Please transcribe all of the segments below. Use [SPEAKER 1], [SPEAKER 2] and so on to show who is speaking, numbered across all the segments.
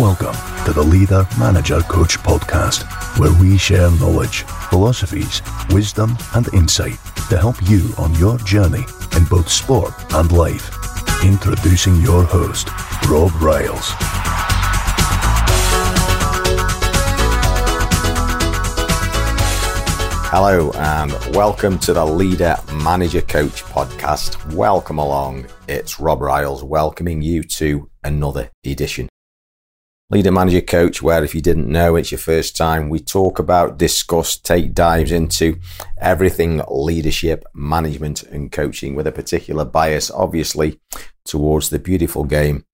[SPEAKER 1] Welcome to the Leader Manager Coach podcast, where we share knowledge, philosophies, wisdom, and insight to help you on your journey in both sport and life. Introducing your host, Rob Riles.
[SPEAKER 2] Hello, and welcome to the Leader Manager Coach podcast. Welcome along. It's Rob Riles welcoming you to another edition. Leader Manager Coach, where if you didn't know, it's your first time, we talk about, discuss, take dives into everything leadership, management, and coaching with a particular bias, obviously, towards the beautiful game,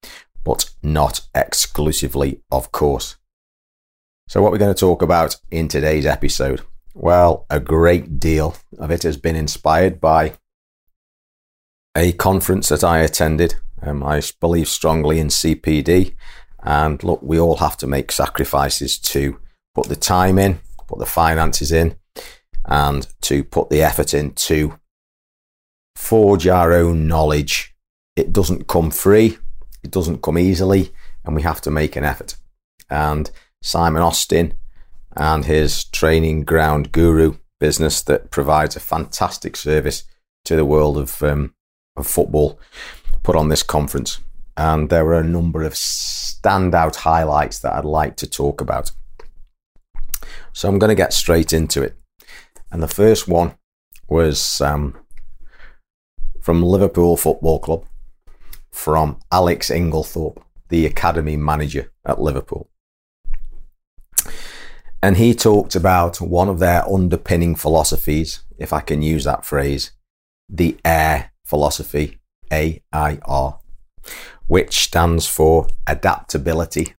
[SPEAKER 2] but not exclusively, of course. So, what we're going to talk about in today's episode well, a great deal of it has been inspired by a conference that I attended. Um, I believe strongly in CPD. And look, we all have to make sacrifices to put the time in, put the finances in, and to put the effort in to forge our own knowledge. It doesn't come free, it doesn't come easily, and we have to make an effort. And Simon Austin and his training ground guru business that provides a fantastic service to the world of, um, of football put on this conference. And there were a number of standout highlights that I'd like to talk about. So I'm going to get straight into it. And the first one was um, from Liverpool Football Club, from Alex Inglethorpe, the academy manager at Liverpool. And he talked about one of their underpinning philosophies, if I can use that phrase, the AIR philosophy, A I R, which stands for adaptability,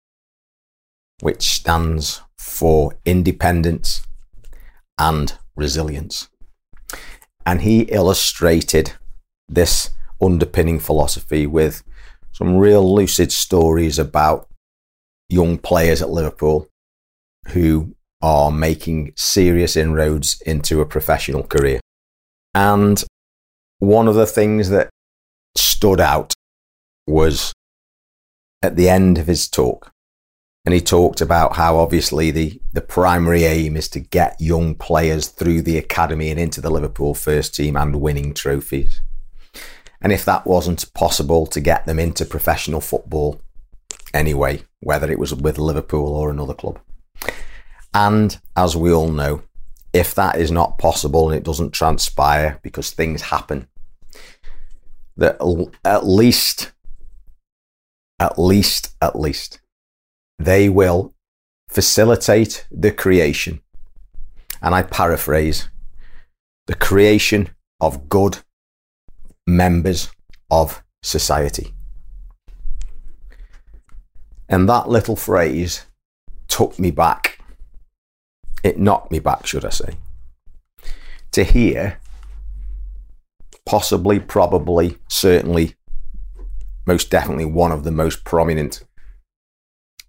[SPEAKER 2] which stands for independence and resilience. And he illustrated this underpinning philosophy with some real lucid stories about young players at Liverpool who are making serious inroads into a professional career. And one of the things that stood out was at the end of his talk. And he talked about how obviously the, the primary aim is to get young players through the academy and into the Liverpool first team and winning trophies. And if that wasn't possible to get them into professional football anyway, whether it was with Liverpool or another club, and as we all know, if that is not possible and it doesn't transpire because things happen, that at least, at least, at least, they will facilitate the creation, and I paraphrase, the creation of good members of society. And that little phrase took me back. It knocked me back, should I say, to hear possibly, probably, certainly, most definitely one of the most prominent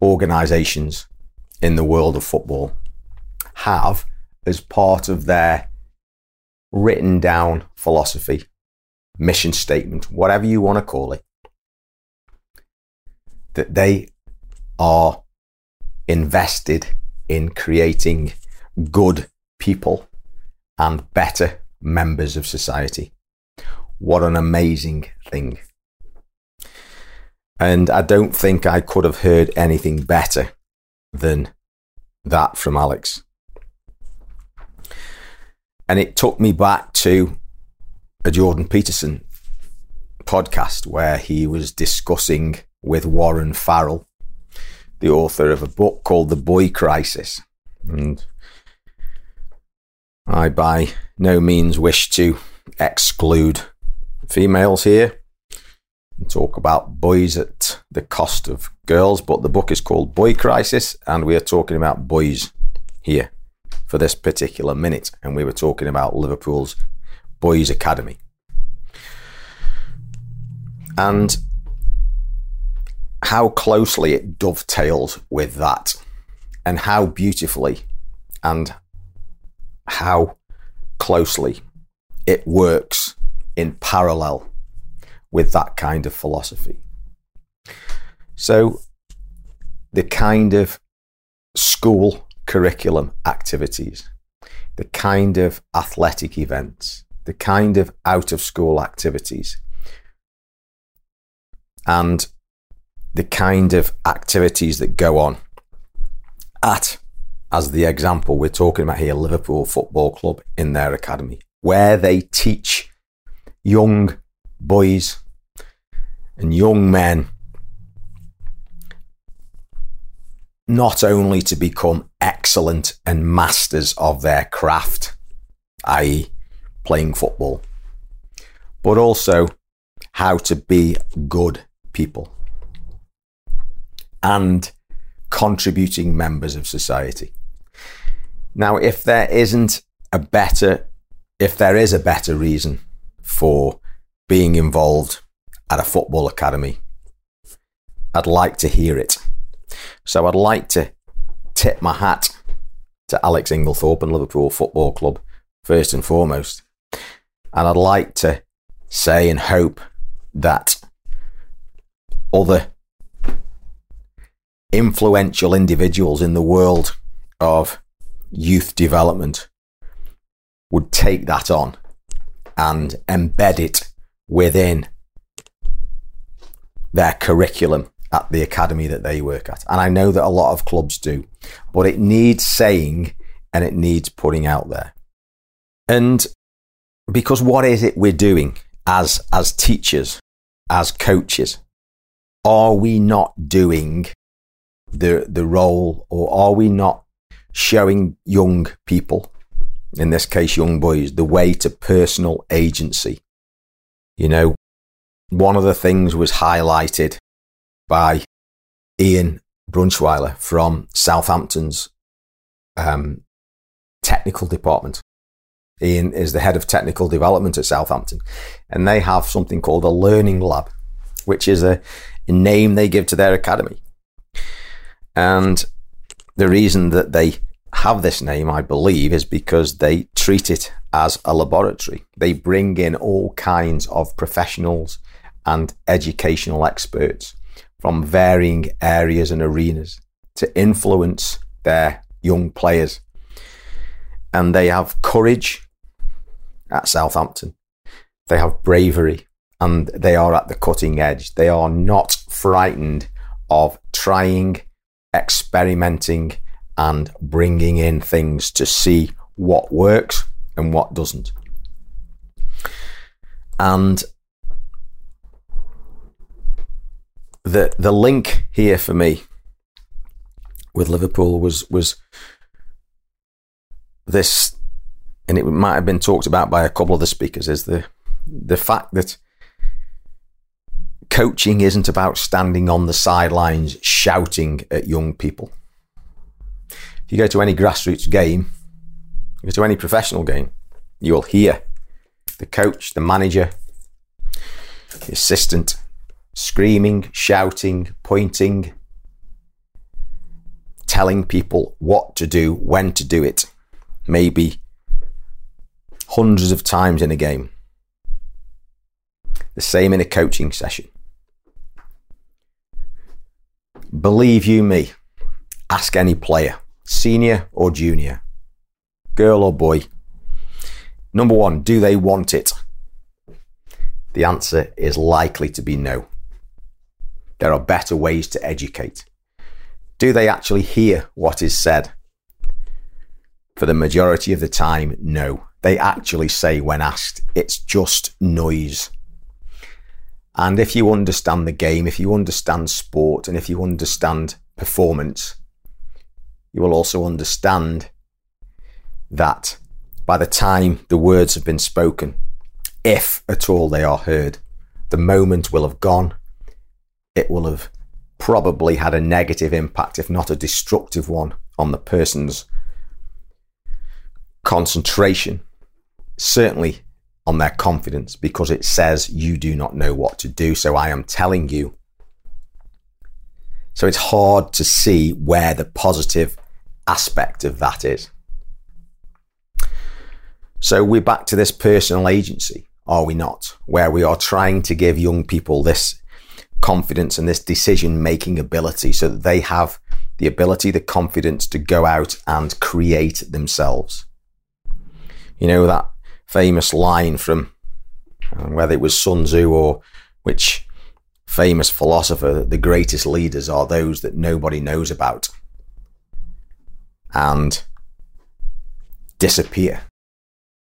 [SPEAKER 2] organizations in the world of football have as part of their written down philosophy, mission statement, whatever you want to call it, that they are invested in creating good people and better members of society. What an amazing thing. And I don't think I could have heard anything better than that from Alex. And it took me back to a Jordan Peterson podcast where he was discussing with Warren Farrell, the author of a book called The Boy Crisis. And I by no means wish to exclude females here and talk about boys at the cost of girls, but the book is called Boy Crisis, and we are talking about boys here for this particular minute, and we were talking about Liverpool's Boys Academy. And how closely it dovetails with that, and how beautifully and how closely it works in parallel with that kind of philosophy. So, the kind of school curriculum activities, the kind of athletic events, the kind of out of school activities, and the kind of activities that go on at, as the example we're talking about here, Liverpool Football Club in their academy, where they teach young boys and young men not only to become excellent and masters of their craft, i.e., playing football, but also how to be good people and contributing members of society. Now, if there isn't a better, if there is a better reason for being involved at a football academy, I'd like to hear it. So I'd like to tip my hat to Alex Inglethorpe and Liverpool Football Club first and foremost. And I'd like to say and hope that other influential individuals in the world of youth development would take that on and embed it within their curriculum at the academy that they work at. And I know that a lot of clubs do, but it needs saying and it needs putting out there. And because what is it we're doing as, as teachers, as coaches? Are we not doing the, the role or are we not showing young people, in this case, young boys, the way to personal agency? You know, one of the things was highlighted by Ian Brunschweiler from Southampton's um, technical department. Ian is the head of technical development at Southampton, and they have something called a learning lab, which is a, a name they give to their academy. And the reason that they have this name, I believe, is because they treat it as a laboratory. They bring in all kinds of professionals and educational experts from varying areas and arenas to influence their young players. And they have courage at Southampton. They have bravery and they are at the cutting edge. They are not frightened of trying, experimenting, and bringing in things to see what works and what doesn't. And the the link here for me with Liverpool was was this, and it might have been talked about by a couple of the speakers, is the the fact that coaching isn't about standing on the sidelines shouting at young people. If you go to any grassroots game, you go to any professional game, you'll hear the coach, the manager, the assistant screaming, shouting, pointing, telling people what to do, when to do it, maybe hundreds of times in a game. The same in a coaching session. Believe you me, ask any player, senior or junior, girl or boy. Number one, do they want it? The answer is likely to be no. There are better ways to educate. Do they actually hear what is said? For the majority of the time, no. They actually say when asked, it's just noise. And if you understand the game, if you understand sport, and if you understand performance, you will also understand that by the time the words have been spoken, if at all they are heard, the moment will have gone it will have probably had a negative impact, if not a destructive one, on the person's concentration, certainly on their confidence, because it says you do not know what to do. So I am telling you. So it's hard to see where the positive aspect of that is. So we're back to this personal agency, are we not? Where we are trying to give young people this confidence and this decision making ability so that they have the ability, the confidence to go out and create themselves. You know, that famous line from uh, whether it was Sun Tzu or which famous philosopher, the greatest leaders are those that nobody knows about and disappear.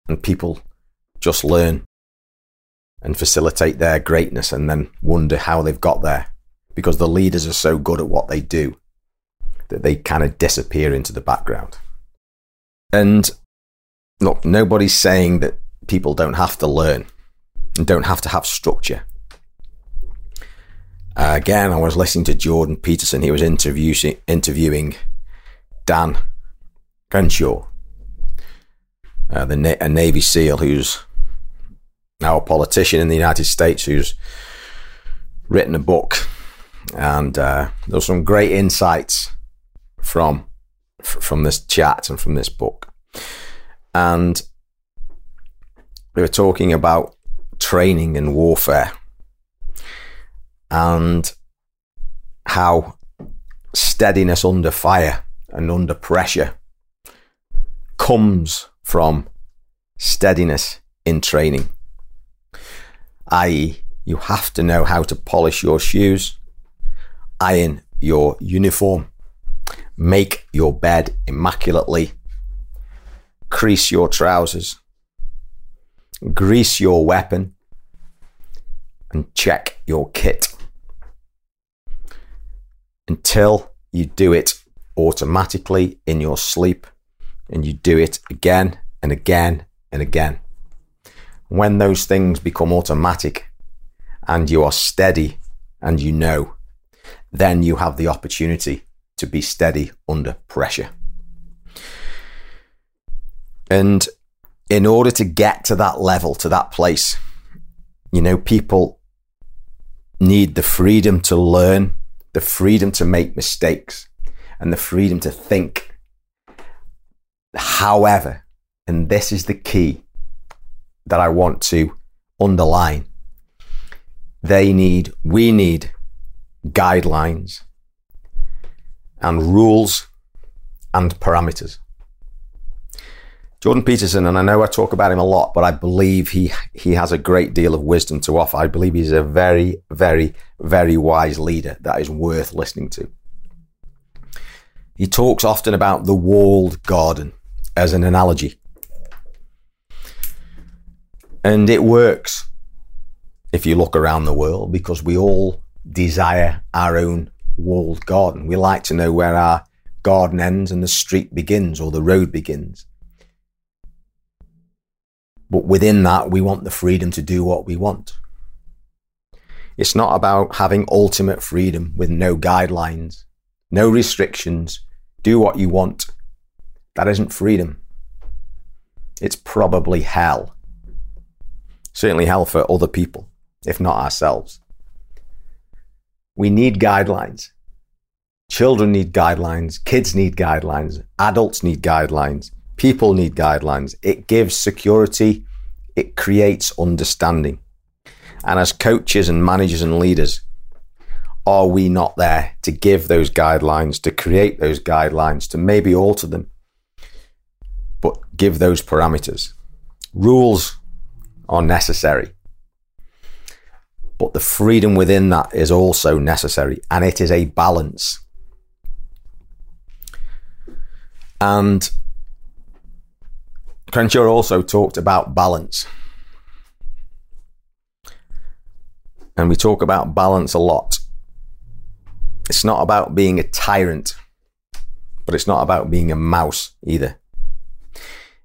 [SPEAKER 2] And people just learn and facilitate their greatness and then wonder how they've got there because the leaders are so good at what they do that they kind of disappear into the background. And look, nobody's saying that people don't have to learn and don't have to have structure. Uh, again, I was listening to Jordan Peterson. He was interview- interviewing Dan Crenshaw, uh, the a Navy SEAL who's now a politician in the United States who's written a book. And uh, there's some great insights from from this chat and from this book. And we were talking about training and warfare and how steadiness under fire and under pressure comes from steadiness in training. I.e., you have to know how to polish your shoes, iron your uniform, make your bed immaculately, crease your trousers, grease your weapon, and check your kit. Until you do it automatically in your sleep and you do it again and again and again. When those things become automatic and you are steady and you know, then you have the opportunity to be steady under pressure. And in order to get to that level, to that place, you know, people need the freedom to learn, the freedom to make mistakes, and the freedom to think. However, and this is the key that I want to underline, they need, we need guidelines and rules and parameters. Jordan Peterson, and I know I talk about him a lot, but I believe he he has a great deal of wisdom to offer. I believe he's a very, very, very wise leader that is worth listening to. He talks often about the walled garden as an analogy. And it works if you look around the world because we all desire our own walled garden. We like to know where our garden ends and the street begins or the road begins. But within that, we want the freedom to do what we want. It's not about having ultimate freedom with no guidelines, no restrictions, do what you want. That isn't freedom. It's probably hell. Certainly hell for other people, if not ourselves. We need guidelines. Children need guidelines. Kids need guidelines. Adults need guidelines. People need guidelines. It gives security. It creates understanding. And as coaches and managers and leaders, are we not there to give those guidelines, to create those guidelines, to maybe alter them, but give those parameters? Rules are necessary. But the freedom within that is also necessary, and it is a balance. And Crenshaw also talked about balance. And we talk about balance a lot. It's not about being a tyrant, but it's not about being a mouse either.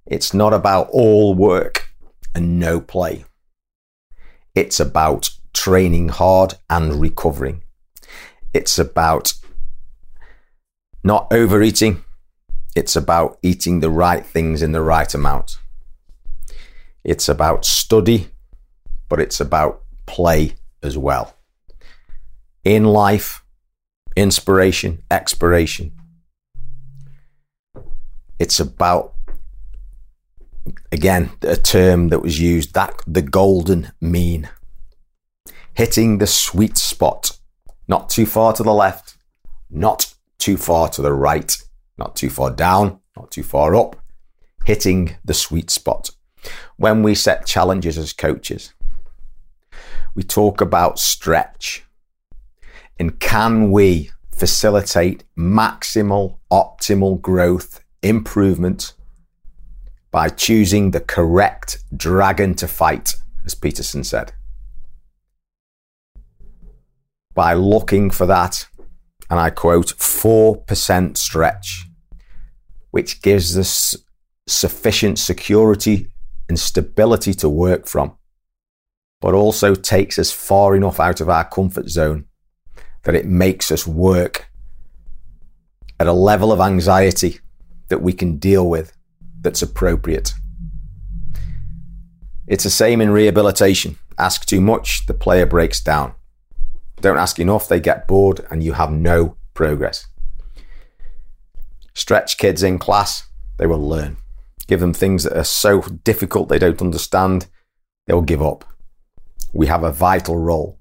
[SPEAKER 2] It's not about all work and no play. It's about training hard and recovering. It's about not overeating. It's about eating the right things in the right amount. It's about study, but it's about play as well. In life, inspiration, expiration. It's about, again, a term that was used, that the golden mean hitting the sweet spot, not too far to the left, not too far to the right, not too far down, not too far up, hitting the sweet spot. When we set challenges as coaches, we talk about stretch. And can we facilitate maximal, optimal growth, improvement by choosing the correct dragon to fight, as Peterson said? By looking for that, and I quote, 4% stretch, which gives us sufficient security and stability to work from, but also takes us far enough out of our comfort zone that it makes us work at a level of anxiety that we can deal with that's appropriate. It's the same in rehabilitation. Ask too much, the player breaks down. Don't ask enough, they get bored, and you have no progress. Stretch kids in class, they will learn. Give them things that are so difficult they don't understand, they'll give up. We have a vital role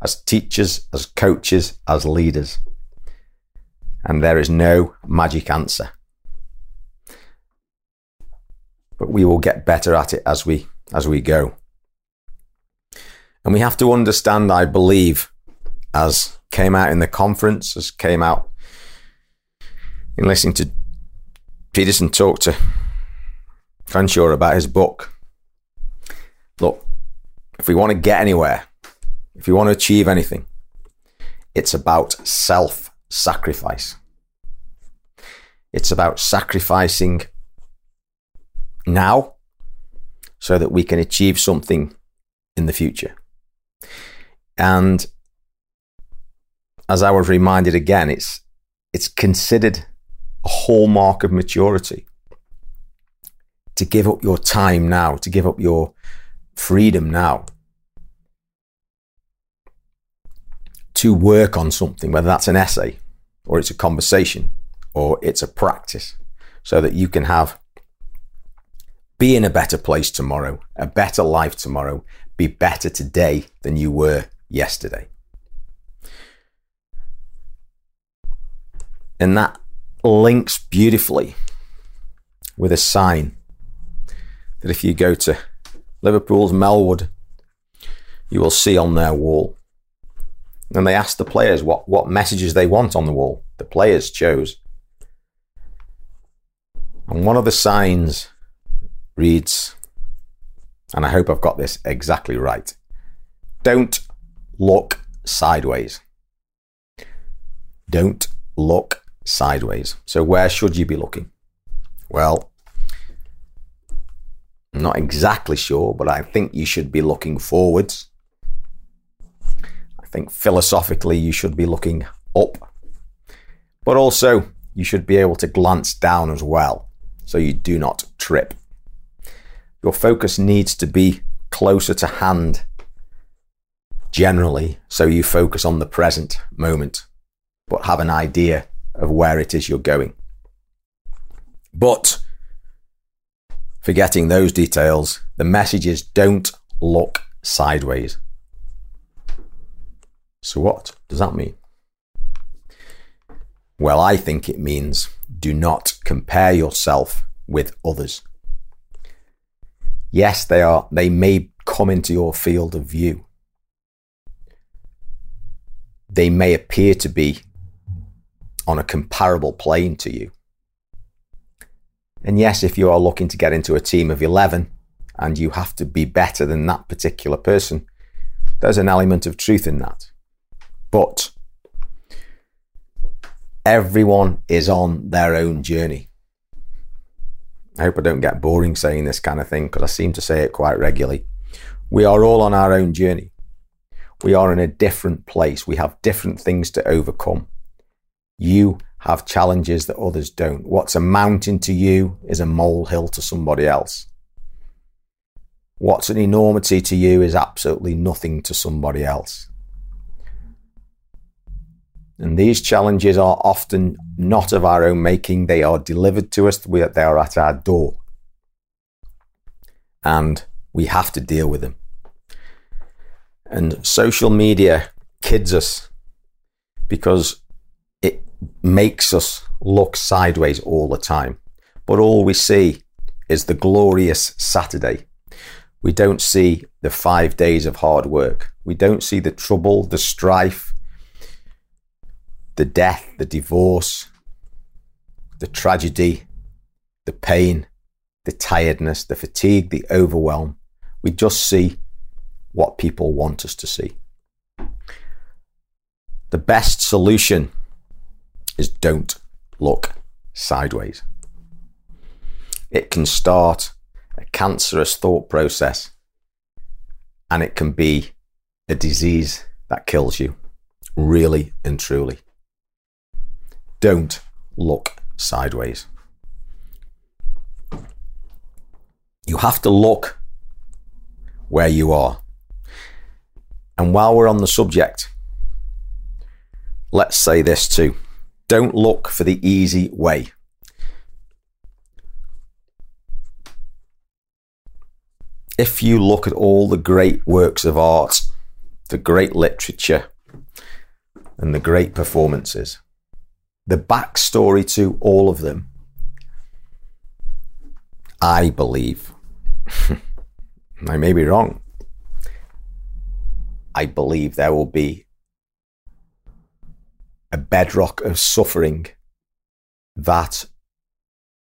[SPEAKER 2] as teachers, as coaches, as leaders. And there is no magic answer. But we will get better at it as we as we go. And we have to understand, I believe, as came out in the conference, as came out in listening to Peterson talk to Crenshaw about his book. Look, if we want to get anywhere, if you want to achieve anything, it's about self sacrifice. It's about sacrificing now so that we can achieve something in the future. And as I was reminded again, it's it's considered a hallmark of maturity to give up your time now, to give up your freedom now to work on something, whether that's an essay or it's a conversation or it's a practice, so that you can have be in a better place tomorrow, a better life tomorrow, be better today than you were yesterday. And that links beautifully with a sign that if you go to Liverpool's Melwood, you will see on their wall and they asked the players what, what messages they want on the wall. The players chose. And one of the signs reads, and I hope I've got this exactly right don't look sideways. Don't look sideways. So, where should you be looking? Well, I'm not exactly sure, but I think you should be looking forwards I think philosophically you should be looking up, but also you should be able to glance down as well so you do not trip. Your focus needs to be closer to hand generally so you focus on the present moment but have an idea of where it is you're going. But forgetting those details, the message is don't look sideways. So, what does that mean? Well, I think it means do not compare yourself with others. Yes, they are they may come into your field of view. They may appear to be on a comparable plane to you. And yes, if you are looking to get into a team of 11 and you have to be better than that particular person, there's an element of truth in that. But everyone is on their own journey. I hope I don't get boring saying this kind of thing because I seem to say it quite regularly. We are all on our own journey. We are in a different place. We have different things to overcome. You have challenges that others don't. What's a mountain to you is a molehill to somebody else. What's an enormity to you is absolutely nothing to somebody else. And these challenges are often not of our own making, they are delivered to us, they are at our door. And we have to deal with them. And social media kids us because it makes us look sideways all the time. But all we see is the glorious Saturday. We don't see the five days of hard work. We don't see the trouble, the strife, the death, the divorce, the tragedy, the pain, the tiredness, the fatigue, the overwhelm. We just see what people want us to see. The best solution is don't look sideways. It can start a cancerous thought process and it can be a disease that kills you, really and truly. Don't look sideways. You have to look where you are. And while we're on the subject, let's say this too. Don't look for the easy way. If you look at all the great works of art, the great literature, and the great performances, the backstory to all of them, I believe, I may be wrong, I believe there will be a bedrock of suffering that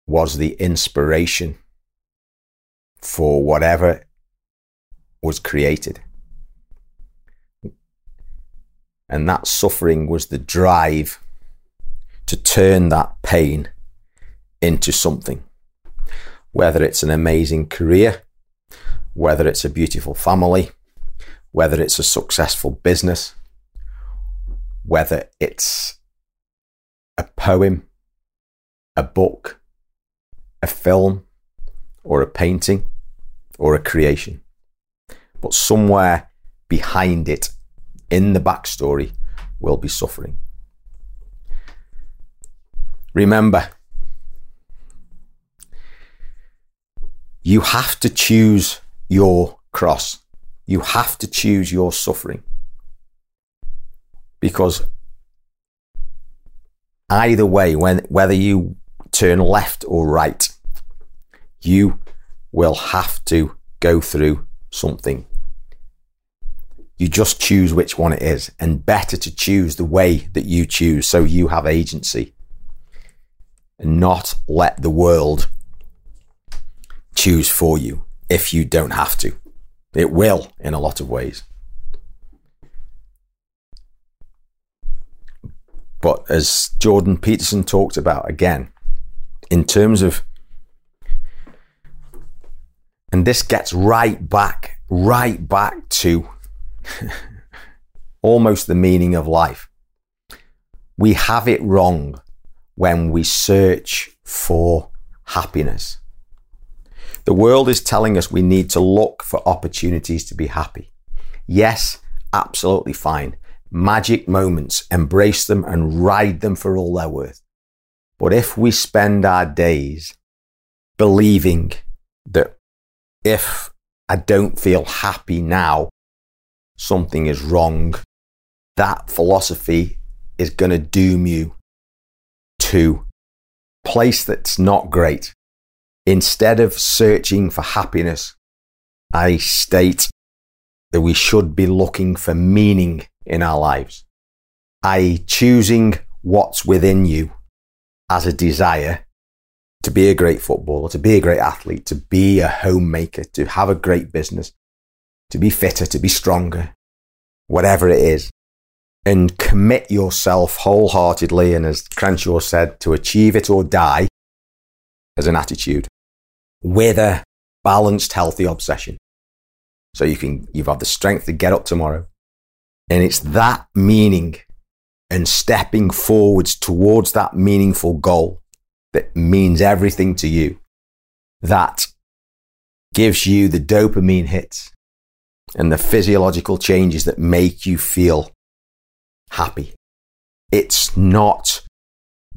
[SPEAKER 2] was the inspiration for whatever was created. And that suffering was the drive to turn that pain into something. Whether it's an amazing career, whether it's a beautiful family, whether it's a successful business, whether it's a poem, a book, a film, or a painting, or a creation. But somewhere behind it, in the backstory, will be suffering. Remember, you have to choose your cross. You have to choose your suffering. Because either way, when, whether you turn left or right, you will have to go through something. You just choose which one it is, and better to choose the way that you choose so you have agency and not let the world choose for you if you don't have to. It will in a lot of ways. But as Jordan Peterson talked about again, in terms of, and this gets right back, right back to almost the meaning of life. We have it wrong when we search for happiness. The world is telling us we need to look for opportunities to be happy. Yes, absolutely fine magic moments, embrace them and ride them for all they're worth. But if we spend our days believing that if I don't feel happy now, something is wrong, that philosophy is going to doom you to place that's not great. Instead of searching for happiness, I state that we should be looking for meaning in our lives, i.e., choosing what's within you as a desire to be a great footballer, to be a great athlete, to be a homemaker, to have a great business, to be fitter, to be stronger, whatever it is, and commit yourself wholeheartedly and, as Crenshaw said, to achieve it or die as an attitude with a balanced, healthy obsession. So you can, you've had the strength to get up tomorrow, and it's that meaning and stepping forwards towards that meaningful goal that means everything to you that gives you the dopamine hits and the physiological changes that make you feel happy. It's not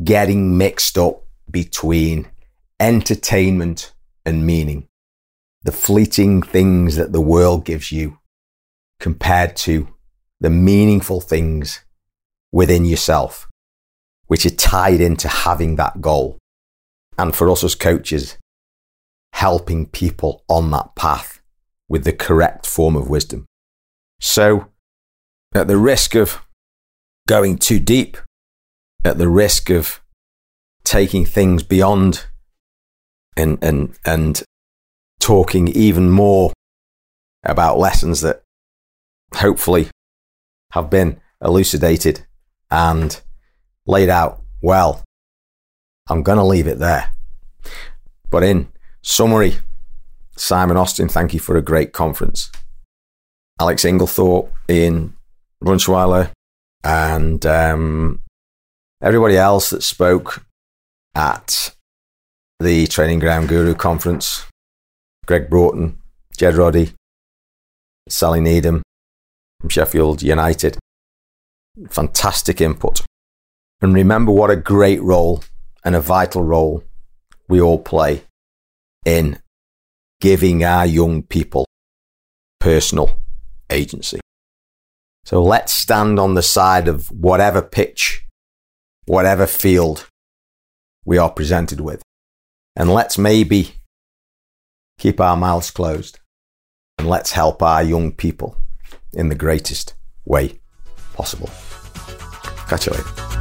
[SPEAKER 2] getting mixed up between entertainment and meaning, the fleeting things that the world gives you compared to the meaningful things within yourself. which are tied into having that goal. And for us as coaches, helping people on that path with the correct form of wisdom. So, at the risk of going too deep, at the risk of taking things beyond and, and, and talking even more about lessons that hopefully have been elucidated and laid out well. I'm going to leave it there. But in summary, Simon Austin, thank you for a great conference. Alex Inglethorpe, Ian Brunschweiler, and um, everybody else that spoke at the Training Ground Guru conference Greg Broughton, Jed Roddy, Sally Needham from Sheffield United. Fantastic input. And remember what a great role and a vital role we all play in giving our young people personal agency. So let's stand on the side of whatever pitch, whatever field we are presented with. And let's maybe keep our mouths closed and let's help our young people in the greatest way possible. Catch you later.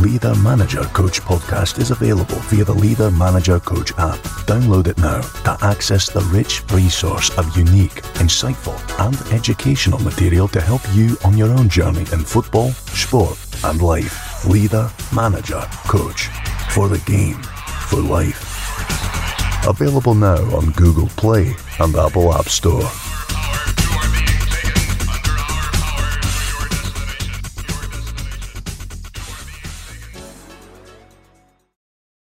[SPEAKER 1] Leader Manager Coach podcast is available via the Leader Manager Coach app. Download it now to access the rich resource of unique, insightful, and educational material to help you on your own journey in football, sport, and life. Leader Manager Coach for the game, for life. Available now on Google Play and Apple App Store.